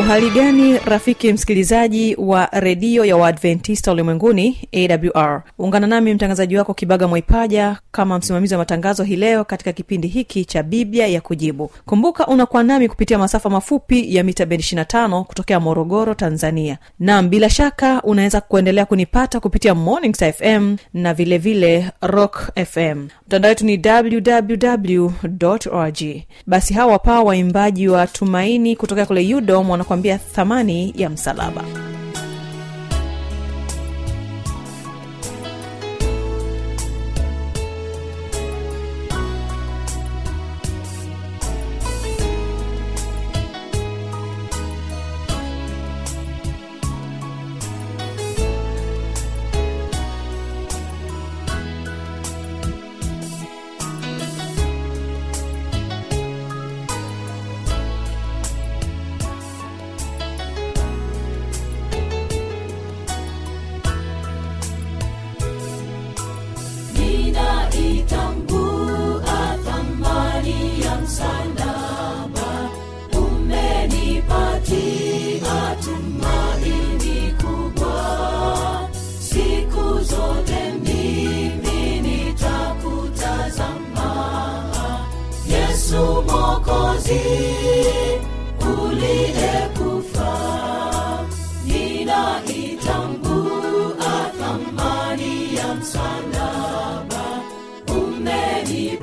uhali gani rafiki msikilizaji wa redio ya waadventista ulimwenguni awr ungana nami mtangazaji wako kibaga mwaipaja kama msimamizi wa matangazo hii leo katika kipindi hiki cha biblia ya kujibu. Kumbuka unakuwa nami kupitia masafa mafupi ya mita bendi 25 kutokea morogoro tanzania. Nam bila shaka unaweza kuendelea kunipata kupitia mornings fm na vilevile vile rock fm mtandao wetu ni www org. Basi hawa paa waimbaji wa tumaini kutokea kule udom wanakuambia thamani ya msalaba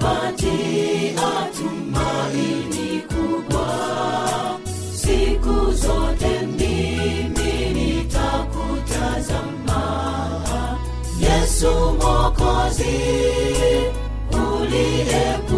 umenipatia tumaini kubwa. Siku zote mimi nitakutazama. Yesu mokozi uliyekufa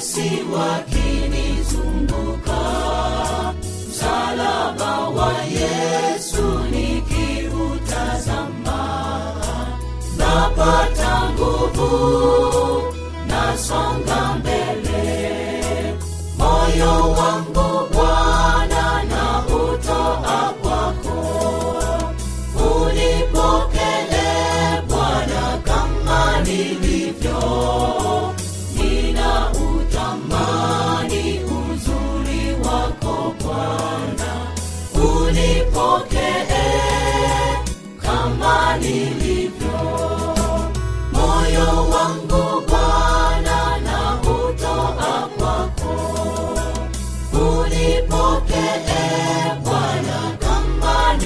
watesi wakinizunguka msalaba wa yesu nikiutazama napata nguvu nasonga mbele. Moyo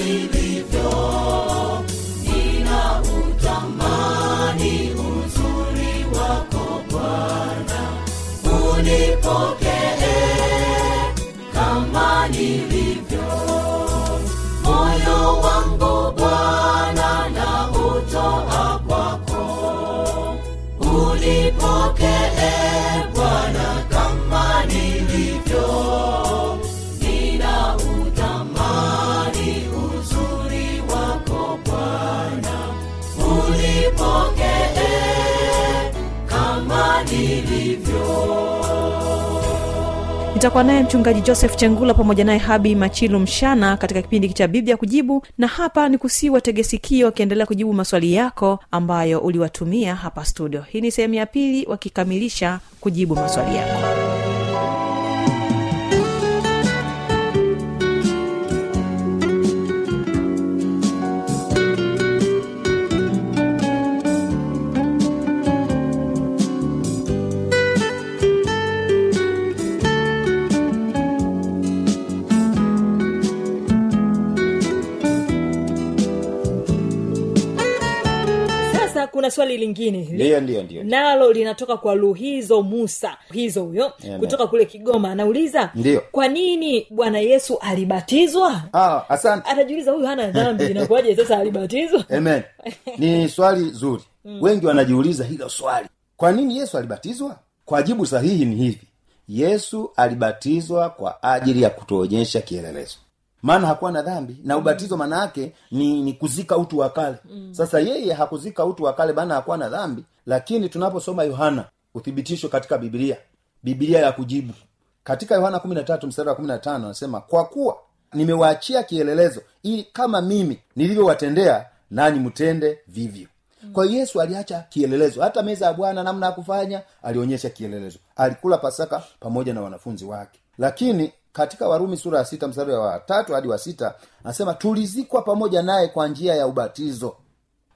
kama nitakuwa naye mchungaji joseph chengula pamoja naye habi machilu mshana katika kipindi cha biblia kujibu. Na hapa ni kusiwa tegesikio wakiendelea kujibu maswali yako ambayo uliwatumia hapa studio. Hii ni sehemu ya pili wakikamilisha kujibu maswali yako kuna swali lingine ndiyo nalo linatoka kwa luhizo musa. Hizo huyo kutoka kule kigoma. Anauliza Ndiyo. kwa nini bwana yesu alibatizwa? Ah, asante. Atajiuliza huyu hana dhambi inakuwaje sasa alibatizwa? Amen. Ni swali zuri. Wengi wanajiuliza hilo swali. Kwa nini yesu alibatizwa? Kwa jibu sahihi ni hivi. Yesu alibatizwa kwa ajili ya kutuonyesha kielelezo maana hakuwa na dhambi. Na ubatizo maana yake ni, ni kuzika utu wa kale. Sasa yeye hakuzika utu wa kale maana hakuwa na dhambi. Lakini tunaposoma yohana uthibitisho katika biblia biblia ya kujibu. Katika yohana 13 mstari wa 15 anasema kwa kuwa nimewaachia kielelezo ili kama mimi nilivyowatendea nanyi mtende vivyo. Kwa hiyo yesu aliacha kielelezo. Hata meza ya bwana namna ya kufanya alionyesha kielelezo. Alikula pasaka pamoja na wanafunzi wake. Lakini katika warumi sura ya sita mstari wa tatu hadi wa sita anasema tulizikwa pamoja naye kwa njia ya ubatizo.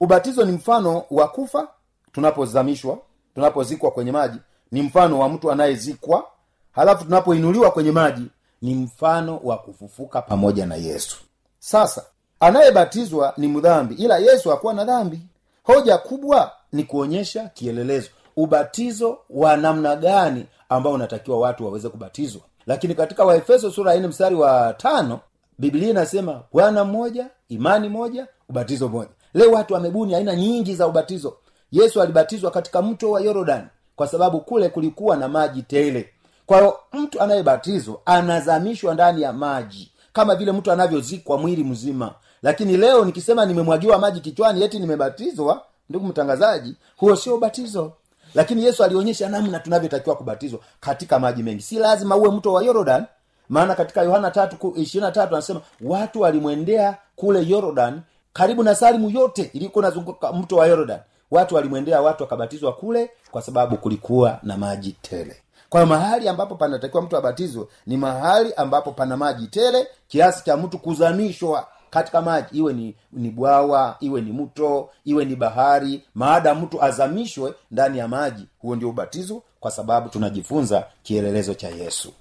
Ubatizo ni mfano wa kufa tunapozamishwa tunapozikwa kwenye maji ni mfano wa mtu anayezikwa. Halafu tunapoinuliwa kwenye maji ni mfano wa kufufuka pamoja na yesu. Sasa anayebatizwa ni mdhambi ila yesu hakuwa na dhambi. Hoja kubwa ni kuonyesha kielelezo. Ubatizo wa namna gani ambao unatakiwa watu waweze kubatizwa lakini katika waefeso sura ya mstari wa tano biblia inasema bwana mmoja imani moja ubatizo mmoja leo watu wamebuni aina nyingi za ubatizo. Yesu alibatizwa katika mto wa yorodani kwa sababu kule kulikuwa na maji tele. Kwa mtu anayebatizwa anazamishwa ndani ya maji kama vile mtu anavyozikwa mwili mzima. Lakini leo nikisema nimemwagiwa maji kichwani eti nimebatizwa ndugu mtangazaji huo sio ubatizo lakini yesu alionyesha namna tunavyotakiwa kubatizwa katika maji mengi. Si lazima uwe mto wa yorodan maana katika yohana tatu ishirina tatu anasema watu walimwendea kule yorodan karibu na salimu yote ilikuwa nazunguka mto wa yordan. Watu walimwendea watu wakabatizwa kule kwa sababu kulikuwa na maji tele. Kwa mahali ambapo panatakiwa mtu abatizwe ni mahali ambapo pana maji tele kiasi cha mtu kuzamishwa katika maji. Iwe ni ni bwawa iwe ni mto iwe ni bahari. Maada mtu azamishwe ndani ya maji huo ndio ubatizo kwa sababu tunajifunza kielelezo cha yesu.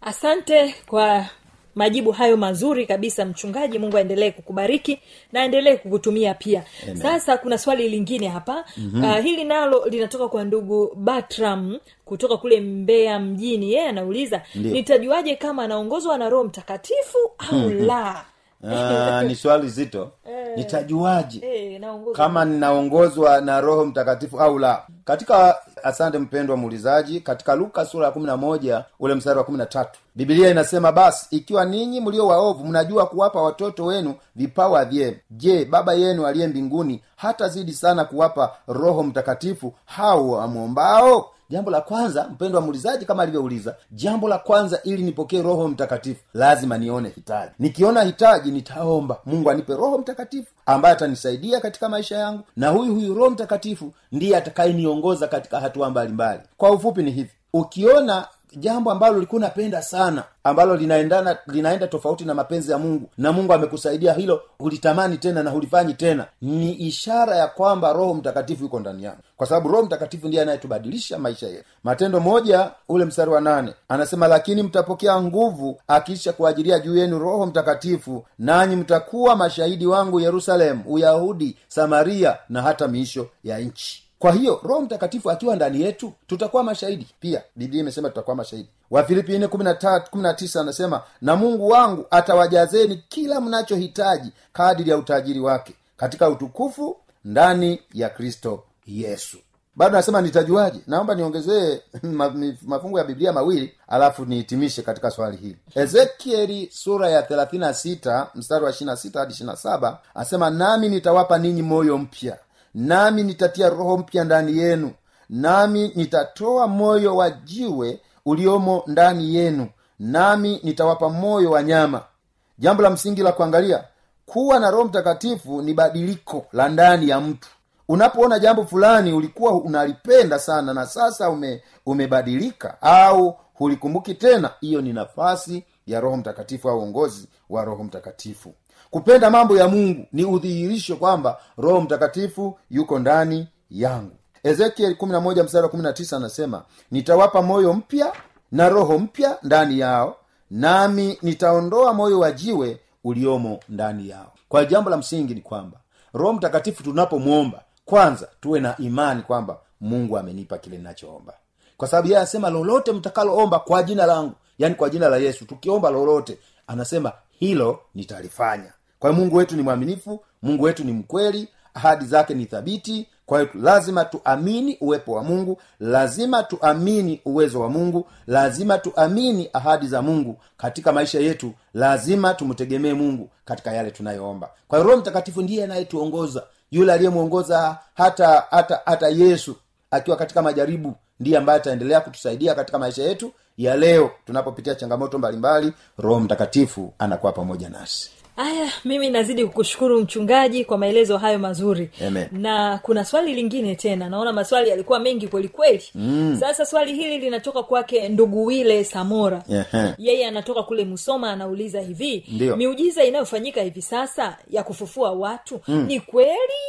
Asante kwa majibu hayo mazuri kabisa mchungaji. Mungu aendelee kukubariki na aendelee kukutumia pia. Amen. sasa kuna swali lingine hapa. Mm-hmm. uh, hili nalo linatoka kwa ndugu batram kutoka kule mbea mjini. Yeye anauliza Ndiyo. nitajuaje kama anaongozwa na roho mtakatifu au la Ah, ni swali zito. Nitajuaje? Eh, kama ninaongozwa na roho mtakatifu au la? Katika asante mpendwa muulizaji katika luka sura ya kumi na moja ule mstari wa kumi na tatu bibilia inasema basi ikiwa ninyi mlio waovu mnajua kuwapa watoto wenu vipawa vyema. Je baba yenu aliye mbinguni hatazidi sana kuwapa roho mtakatifu hao amwombao jambo la kwanza mpendo wa muulizaji kama alivyouliza jambo la kwanza ili nipokee roho mtakatifu lazima nione hitaji. Nikiona hitaji nitaomba. Mungu anipe roho mtakatifu ambaye atanisaidia katika maisha yangu na huyu huyu roho mtakatifu ndiye atakayeniongoza katika hatua mbalimbali. Kwa ufupi ni hivi. Ukiona jambo ambalo ulikuwa unapenda sana ambalo linaendana linaenda tofauti na mapenzi ya mungu na mungu amekusaidia hilo hulitamani tena na hulifanyi tena ni ishara ya kwamba roho mtakatifu yuko ndani yako kwa sababu roho mtakatifu ndiye anayetubadilisha maisha yetu. Matendo moja ule mstari wa nane anasema lakini mtapokea nguvu akiisha kuajilia juu yenu roho mtakatifu nanyi mtakuwa mashahidi wangu yerusalemu uyahudi samaria na hata miisho ya nchi kwa hiyo roho mtakatifu akiwa ndani yetu tutakuwa mashahidi. Pia biblia imesema tutakuwa mashahidi. Wafilipi nne kumi na tatu kumi na tisa anasema na mungu wangu atawajazeni kila mnachohitaji kadiri ya utajiri wake katika utukufu ndani ya kristo yesu. Bado nasema nitajuaje? Naomba niongezee ma- mafungu ya biblia mawili alafu nihitimishe katika swali hili. Ezekieli sura ya 36 mstari wa 26 hadi 27 asema nami nitawapa ninyi moyo mpya nami nitatia roho mpya ndani yenu nami nitatoa moyo wa jiwe uliomo ndani yenu nami nitawapa moyo wa nyama. Jambo la msingi la kuangalia kuwa na roho mtakatifu ni badiliko la ndani ya mtu. Unapoona jambo fulani ulikuwa unalipenda sana na sasa ume, umebadilika au hulikumbuki tena hiyo ni nafasi ya roho mtakatifu au uongozi wa roho mtakatifu kupenda mambo ya mungu ni udhihirisho kwamba roho mtakatifu yuko ndani yangu. Ezekiel anasema nitawapa moyo mpya na roho mpya ndani yao nami nitaondoa moyo wa jiwe uliomo ndani yao. Kwa jambo la msingi ni kwamba roho mtakatifu tunapomwomba kwanza tuwe na imani kwamba mungu amenipa kile ninachoomba. Kwa sababu yeye anasema lolote mtakaloomba kwa jina langu yani kwa jina la yesu tukiomba lolote anasema hilo nitalifanya kwa hiyo mungu wetu ni mwaminifu mungu wetu ni mkweli ahadi zake ni thabiti. Kwa hiyo lazima tuamini uwepo wa mungu lazima tuamini uwezo wa mungu lazima tuamini ahadi za mungu katika maisha yetu lazima tumtegemee mungu katika yale tunayoomba. Kwa hiyo roho mtakatifu ndiye anayetuongoza. Yule aliyemwongoza hata hata hata yesu akiwa katika majaribu ndiye ambaye ataendelea kutusaidia katika maisha yetu ya leo. Tunapopitia changamoto mbalimbali roho mtakatifu anakuwa pamoja nasi aya mimi nazidi kukushukuru mchungaji kwa maelezo hayo mazuri Amen. na kuna swali lingine tena naona maswali yalikuwa mengi kwelikweli kweli mm. sasa swali hili linatoka kwake ndugu wile samora yeah. yeye anatoka kule musoma anauliza hivi Ndiyo. miujiza inayofanyika hivi sasa ya kufufua watu mm. ni kweli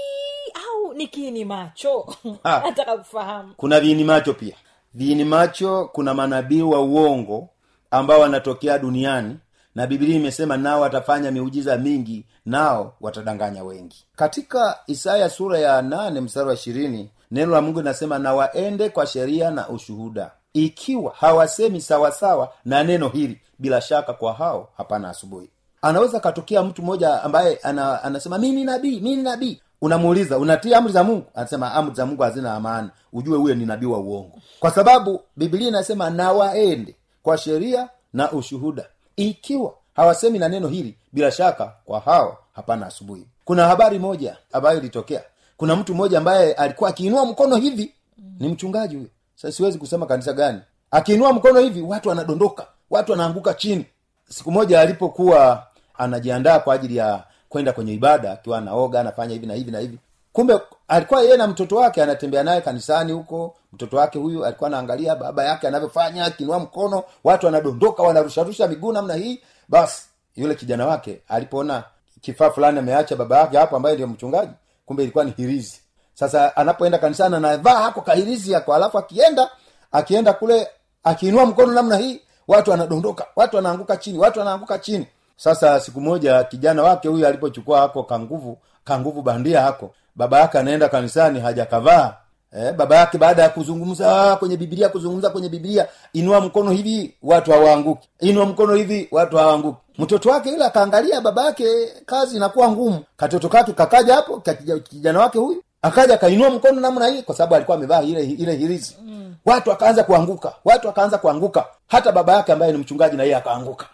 au ni kiini macho Ah. nataka kufahamu kuna viini macho pia viini macho kuna manabii wa uongo ambao wanatokea duniani na bibilia imesema nao watafanya miujiza mingi nao watadanganya wengi. Katika isaya sura ya nane mstari wa ishirini neno la mungu linasema na waende kwa sheria na ushuhuda. Ikiwa hawasemi sawasawa na neno hili bila shaka kwa hao hapana asubuhi. Anaweza katokea mtu mmoja ambaye ana, anasema mi ni nabii mi ni nabii. Unamuuliza unatii amri za mungu? Anasema amri za mungu hazina amana ujue huyo ni nabii wa uongo. Kwa sababu bibilia inasema na waende kwa sheria na ushuhuda ikiwa hawasemi na neno hili bila shaka kwa hao hapana asubuhi. Kuna habari moja ambayo ilitokea. Kuna mtu mmoja ambaye alikuwa akiinua mkono hivi. Ni mchungaji huyo. Siwezi kusema kanisa gani. Akiinua mkono hivi watu wanadondoka. Watu wanaanguka chini. Siku moja alipokuwa anajiandaa kwa ajili ya kwenda kwenye ibada akiwa anaoga anafanya hivi na hivi na hivi. Kumbe alikuwa yeye na mtoto wake anatembea naye kanisani huko mtoto wake huyu alikuwa anaangalia baba yake anavyofanya akinua mkono watu wanadondoka wanarusharusha miguu namna hii. Basi yule kijana wake alipoona kifaa fulani ameacha baba yake hapo ambaye ndio mchungaji kumbe ilikuwa ni hirizi. Sasa anapoenda kanisani anavaa hako kahirizi yako alafu akienda akienda kule akiinua mkono namna hii watu wanadondoka watu wanaanguka chini watu wanaanguka chini. Sasa siku moja kijana wake huyu alipochukua hako kanguvu kanguvu bandia hako baba yake anaenda kanisani hajakavaa eh, baba yake baada ya kuzungumza kwenye bibilia kuzungumza kwenye bibilia inua mkono hivi watu hawaanguki. Inua mkono hivi watu hawaanguki. Mtoto wake yule akaangalia baba yake kazi inakuwa ngumu. Katoto kake kakaja hapo kijana wake huyu akaja akainua mkono namna hii kwa sababu alikuwa amevaa ile ile hirizi. Mm. watu akaanza kuanguka watu akaanza kuanguka. Hata baba yake ambaye ni mchungaji na yeye akaanguka.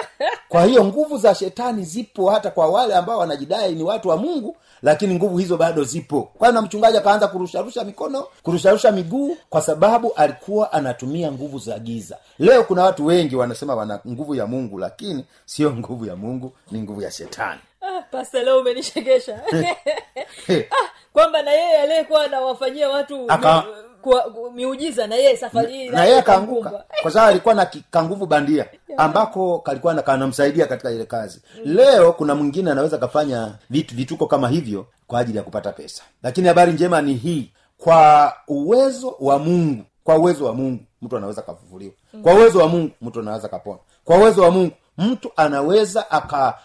Kwa hiyo nguvu za shetani zipo hata kwa wale ambao wanajidai ni watu wa mungu lakini nguvu hizo bado zipo. Kwa hiyo na mchungaji akaanza kurusharusha mikono kurusharusha miguu kwa sababu alikuwa anatumia nguvu za giza. Leo kuna watu wengi wanasema wana nguvu ya mungu lakini sio nguvu ya mungu ni nguvu ya shetani. Ah, pasta leo umenishekesha ah, kwamba na yeye aliyekuwa anawafanyia watu Aka- kwa miujiza na yeye safari hii na yeye akaanguka. Kwa sababu alikuwa na kanguvu bandia ambako kalikuwa na- kanamsaidia katika ile kazi. Leo kuna mwingine anaweza kafanya vitu vituko kama hivyo kwa ajili ya kupata pesa. Lakini habari njema ni hii. Kwa uwezo wa mungu kwa uwezo wa mungu mtu anaweza kafufuliwa. Kwa uwezo wa mungu mtu anaweza kapona. Kwa uwezo wa mungu mtu anaweza aka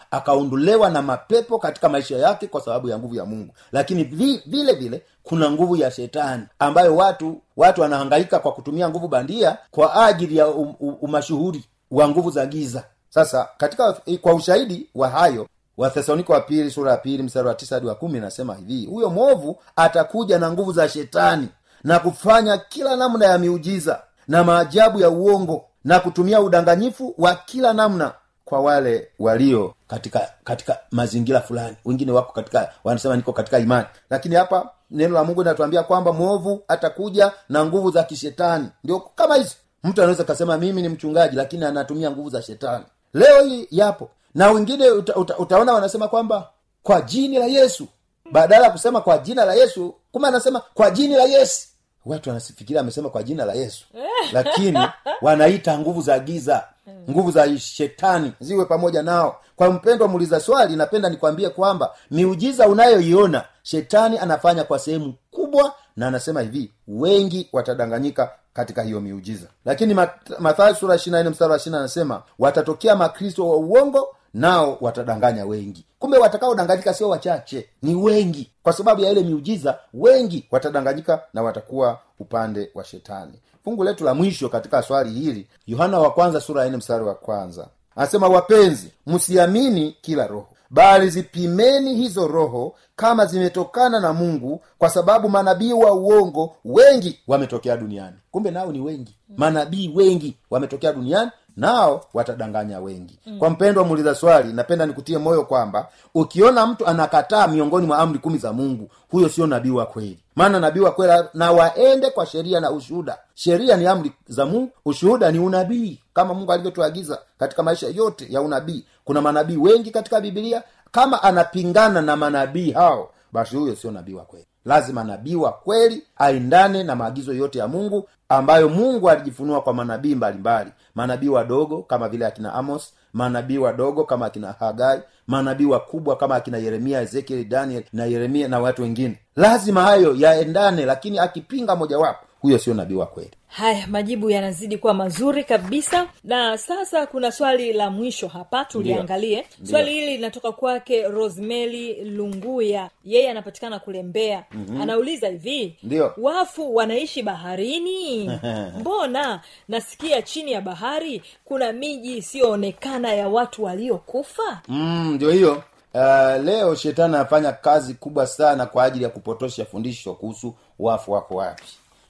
na mapepo katika maisha yake kwa sababu ya nguvu ya mungu. Lakini vile vile kuna nguvu ya shetani ambayo watu watu wanahangaika kwa kutumia nguvu bandia kwa ajili ya um, um, umashuhuri wa nguvu za giza. Sasa katika kwa ushahidi wa hayo wathesaloniko wa pili sura ya pili mstari wa tisa hadi wa kumi nasema hivi huyo mwovu atakuja na nguvu za shetani na kufanya kila namna ya miujiza na maajabu ya uongo na kutumia udanganyifu wa kila namna kwa wale walio katika katika mazingira fulani. Wengine wako katika wanasema niko katika imani. Lakini hapa neno la mungu linatuambia kwamba mwovu atakuja na nguvu za kishetani. Ndio kama hizi. Mtu anaweza kasema mimi ni mchungaji lakini anatumia nguvu za shetani. Leo hii yapo. Na wengine uta, uta, utaona wanasema kwamba kwa jini la yesu. Badala ya kusema kwa jina la yesu kumbe anasema kwa jini la yesu. Watu wanasifikiria amesema kwa jina la yesu. Lakini wanaita nguvu za giza nguvu za shetani ziwe pamoja nao. Kwa mpendwa muuliza swali napenda nikwambie kwamba miujiza unayoiona shetani anafanya kwa sehemu kubwa na anasema hivi wengi watadanganyika katika hiyo miujiza. Lakini Mat- mathayo sura ishiri nne mstari wa ishiri anasema watatokea makristo wa uongo nao watadanganya wengi. Kumbe watakaodanganyika sio wachache ni wengi. Kwa sababu ya ile miujiza wengi watadanganyika na watakuwa upande wa shetani. Fungu letu la mwisho katika swali hili yohana wa kwanza sura ya mstari wa kwanza anasema wapenzi msiamini kila roho bali zipimeni hizo roho kama zimetokana na mungu kwa sababu manabii wa uongo wengi wametokea duniani. Kumbe nao ni wengi. Manabii wengi wametokea duniani nao watadanganya wengi. Mm. kwa mpendwa muuliza swali napenda nikutie moyo kwamba ukiona mtu anakataa miongoni mwa amri kumi za mungu huyo sio nabii wa kweli. Maana nabii wa kweli na waende kwa sheria na ushuhuda. Sheria ni amri za mungu ushuhuda ni unabii. Kama mungu alivyotuagiza katika maisha yote ya unabii kuna manabii wengi katika bibilia kama anapingana na manabii hao basi huyo sio nabii wa kweli lazima nabii wa kweli aendane na maagizo yote ya mungu ambayo mungu alijifunua kwa manabii mbalimbali. Manabii wadogo kama vile akina amos manabii wadogo kama akina hagai manabii wakubwa kama akina yeremia ezekieli daniel na yeremia na watu wengine. Lazima hayo yaendane lakini akipinga mojawapo huyo sio nabii wa kweli. Haya majibu yanazidi kuwa mazuri kabisa. Na sasa kuna swali la mwisho hapa tuliangalie. Swali hili linatoka kwake rosemary lunguya. Yeye anapatikana kule mbea mm-hmm. anauliza hivi Ndio. wafu wanaishi baharini? Mbona nasikia chini ya bahari kuna miji isiyoonekana ya watu waliokufa? Mm, hiyo. Uh, leo shetani anafanya kazi kubwa sana kwa ajili ya kupotosha fundisho kuhusu wafu wako wapi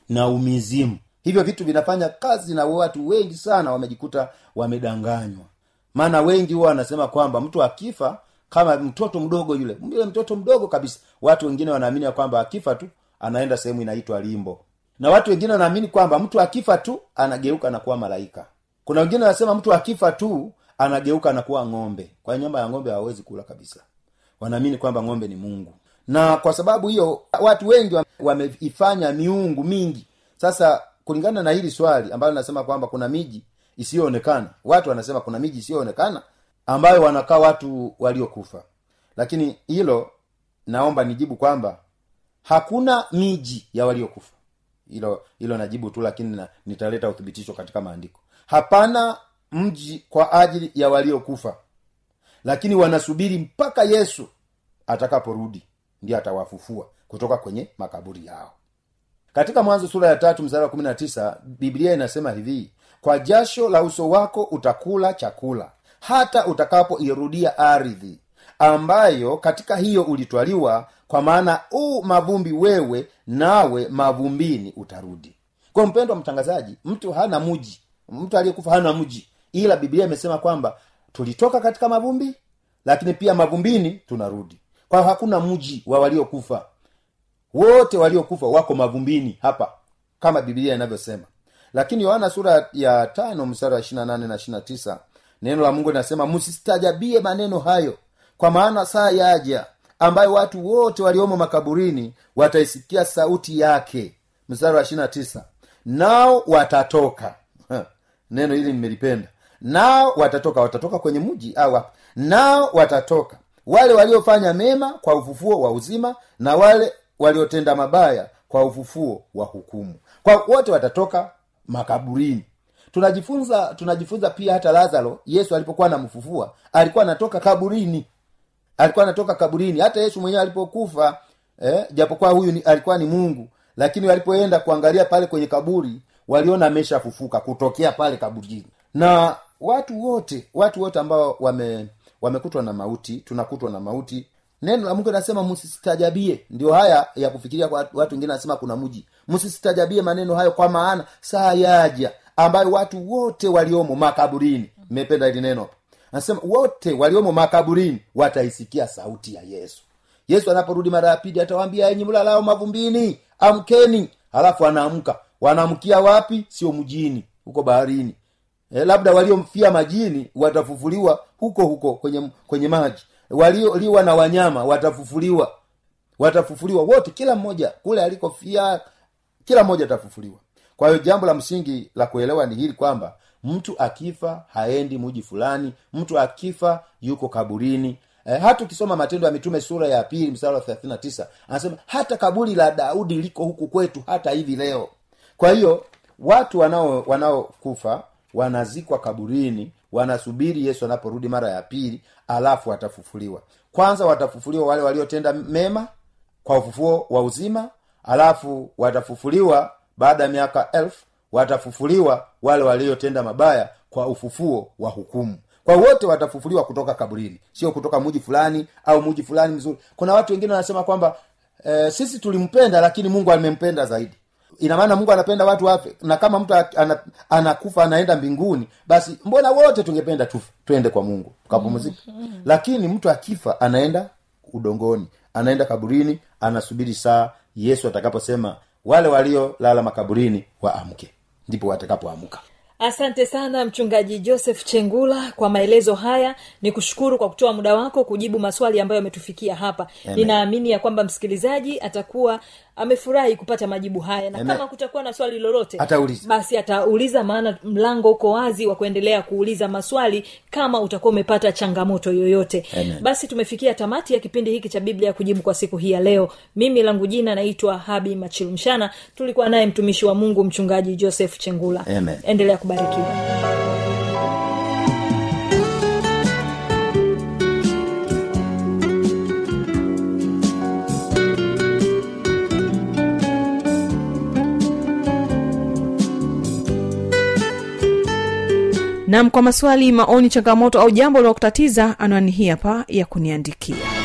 na umizimu. Hivyo vitu vinafanya kazi na watu wengi sana wamejikuta wamedanganywa. Maana wengi huwa wanasema kwamba mtu akifa kama mtoto mdogo yule yule mtoto mdogo kabisa watu wengine wanaamini kwamba akifa tu anaenda sehemu inaitwa limbo. Na watu wengine wanaamini kwamba mtu akifa tu anageuka na kuwa malaika. Kuna wengine wanasema mtu akifa tu anageuka na kuwa ng'ombe. Kwa nyama ya ng'ombe hawawezi kula kabisa. Wanaamini kwamba ng'ombe ni mungu na kwa sababu hiyo watu wengi wameifanya miungu mingi. Sasa kulingana na hili swali ambalo nasema kwamba kuna miji isiyoonekana watu wanasema kuna miji isiyoonekana ambayo wanakaa watu waliokufa. Lakini hilo naomba nijibu kwamba hakuna miji ya waliokufa. Hilo hilo najibu tu lakini na, nitaleta uthibitisho katika maandiko. Hapana mji kwa ajili ya waliokufa lakini wanasubiri mpaka yesu atakaporudi ndiye atawafufua kutoka kwenye makaburi yao. Katika mwanzo sura ya tatu msara wa kumi na tisa biblia inasema hivi kwa jasho la uso wako utakula chakula hata utakapoirudia ardhi ambayo katika hiyo ulitwaliwa kwa maana uu mavumbi wewe nawe mavumbini utarudi. Kwa mpendo wa mtangazaji mtu hana muji mtu aliyekufa hana mji ila biblia imesema kwamba tulitoka katika mavumbi lakini pia mavumbini tunarudi kwa hakuna mji wa waliokufa. Wote waliokufa wako mavumbini hapa kama biblia inavyosema. Lakini yohana sura ya tano mstari wa ishirina nane na ishirina tisa neno la mungu linasema msistajabie maneno hayo kwa maana saa yaja ambayo watu wote waliomo makaburini wataisikia sauti yake. Mstari wa ishirina tisa nao watatoka. Neno hili nimelipenda. Nao watatoka. Watatoka kwenye mji au hapa nao watatoka wale waliofanya mema kwa ufufuo wa uzima na wale waliotenda mabaya kwa ufufuo wa hukumu. Kwa wote watatoka makaburini. Tunajifunza tunajifunza pia hata lazaro yesu alipokuwa anamfufua alikuwa anatoka kaburini. Alikuwa anatoka kaburini. Hata yesu mwenyewe alipokufa eh, japokuwa huyu ni, alikuwa ni mungu lakini walipoenda kuangalia pale kwenye kaburi waliona ameshafufuka kutokea pale kaburini. Na watu wote watu wote ambao wame wamekutwa na mauti tunakutwa na mauti. Neno la mungu linasema msistajabie ndio haya ya kufikiria kwa watu wengine anasema kuna mji msistajabie maneno hayo kwa maana saa yaja ambayo watu wote waliomo makaburini. Mmependa hili neno anasema wote waliomo makaburini wataisikia sauti ya yesu. Yesu anaporudi mara ya pili atawaambia enyi mlalao mavumbini amkeni. Halafu anaamka. Wanaamkia wapi? Sio mjini huko baharini e, labda waliomfia majini watafufuliwa huko huko kwenye kwenye maji. Walioliwa na wanyama watafufuliwa. Watafufuliwa wote kila mmoja kule alikofia kila mmoja atafufuliwa. Kwa hiyo jambo la msingi la kuelewa ni hili kwamba mtu akifa haendi muji fulani mtu akifa yuko kaburini. E, hata ukisoma matendo ya mitume sura ya pili msara wa tisa anasema hata kaburi la daudi liko huku kwetu hata hivi leo. Kwa hiyo watu wanao wanaokufa wanazikwa kaburini wanasubiri yesu anaporudi mara ya pili alafu watafufuliwa. Kwanza watafufuliwa wale waliotenda mema kwa ufufuo wa uzima alafu watafufuliwa baada ya miaka elfu watafufuliwa wale waliotenda mabaya kwa ufufuo wa hukumu. Kwa wote watafufuliwa kutoka kaburini sio kutoka muji fulani au muji fulani mzuri. Kuna watu wengine wanasema kwamba e, sisi tulimpenda lakini mungu amempenda zaidi ina maana mungu anapenda watu wafe na kama mtu anakufa anaenda mbinguni basi mbona wote tungependa tufe twende kwa mungu tukapumzika lakini mtu akifa anaenda udongoni anaenda kaburini anasubiri saa yesu atakaposema wale waliolala makaburini waamke ndipo watakapoamka asante sana mchungaji joseph chengula kwa maelezo haya ni kushukuru kwa kutoa muda wako kujibu maswali ambayo yametufikia hapa Amen. ninaamini ya kwamba msikilizaji atakuwa amefurahi kupata majibu haya na Amen. kama kutakuwa na swali lolote Atauliza. basi atauliza maana mlango uko wazi wa kuendelea kuuliza maswali kama utakuwa umepata changamoto yoyote Amen. basi tumefikia tamati ya kipindi hiki cha biblia kujibu kwa siku hii ya leo mimi langu jina naitwa habi machilumshana tulikuwa naye mtumishi wa mungu mchungaji joseph chengula Amen. endelea kubarikiwa. Nam kwa maswali maoni changamoto au jambo lilokutatiza anwani hii hapa ya kuniandikia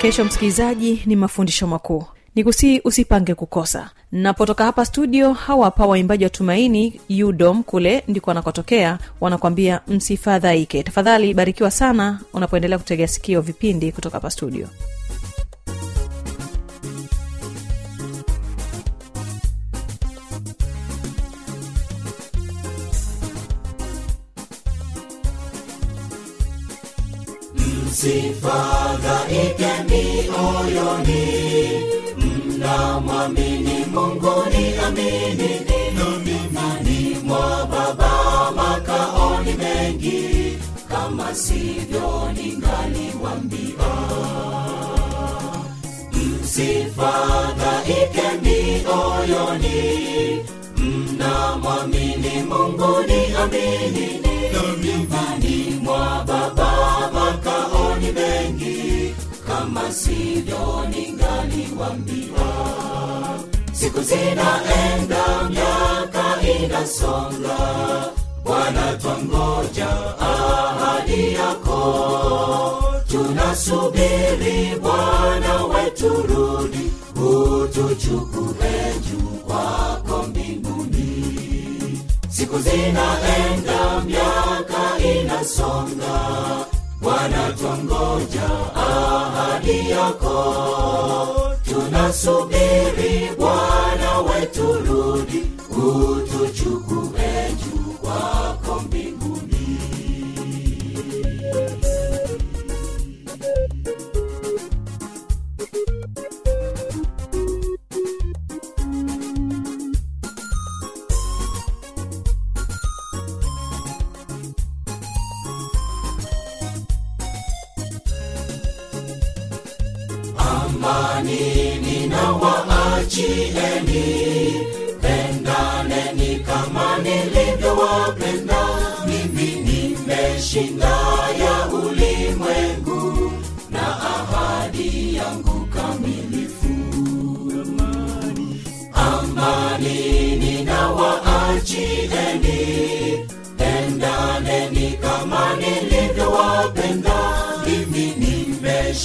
kesho msikilizaji ni mafundisho makuu. Nikusii usipange kukosa. Napotoka hapa studio hawa hapa waimbaji wa tumaini udom kule ndiko wanakotokea. Wanakwambia msifadhaike. Tafadhali barikiwa sana unapoendelea kutegea sikio vipindi kutoka hapa studio msifadhaike mioyoni mnamwamini mungu ni amini. Nani mwa baba makaoni mengi. Kama sivyo ningaliwambia. Msifadhaike mioyoni mnamwamini mungu ni nani mwa baba makaoni mengi. Kama sivyo ningaliwambiwa siku zinaenda miaka inasonga. Bwana twangoja ahadi yako. Tunasubiri bwana wetu rudi utuchukue juu kwako siku zinaenda miaka inasonga. Bwana twangoja ahadi yako. Tunasubiri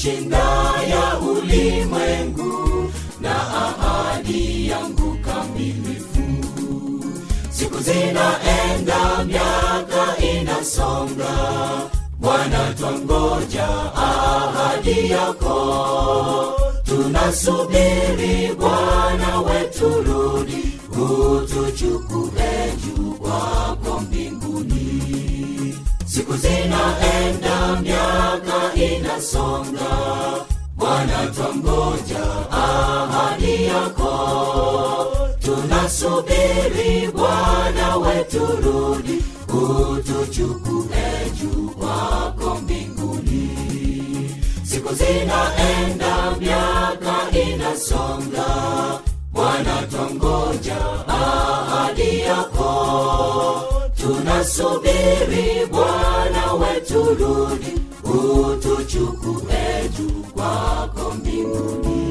nimeshinda ya ulimwengu na ahadi yangu kamilifu. Siku zinaenda miaka inasonga. Bwana twangoja ahadi yako. Tunasubiri bwana wetu rudi utuchukue juu kwako mbinguni siku zinaenda miaka inasonga. Bwana twangoja ahadi yako. Tunasubiri bwana wetu rudi utuchukue juu kwako mbinguni. Siku zinaenda miaka inasonga. Bwana twangoja ahadi yako. Tunasubiri bwana wetu rudi utuchukue juu kwako mbinguni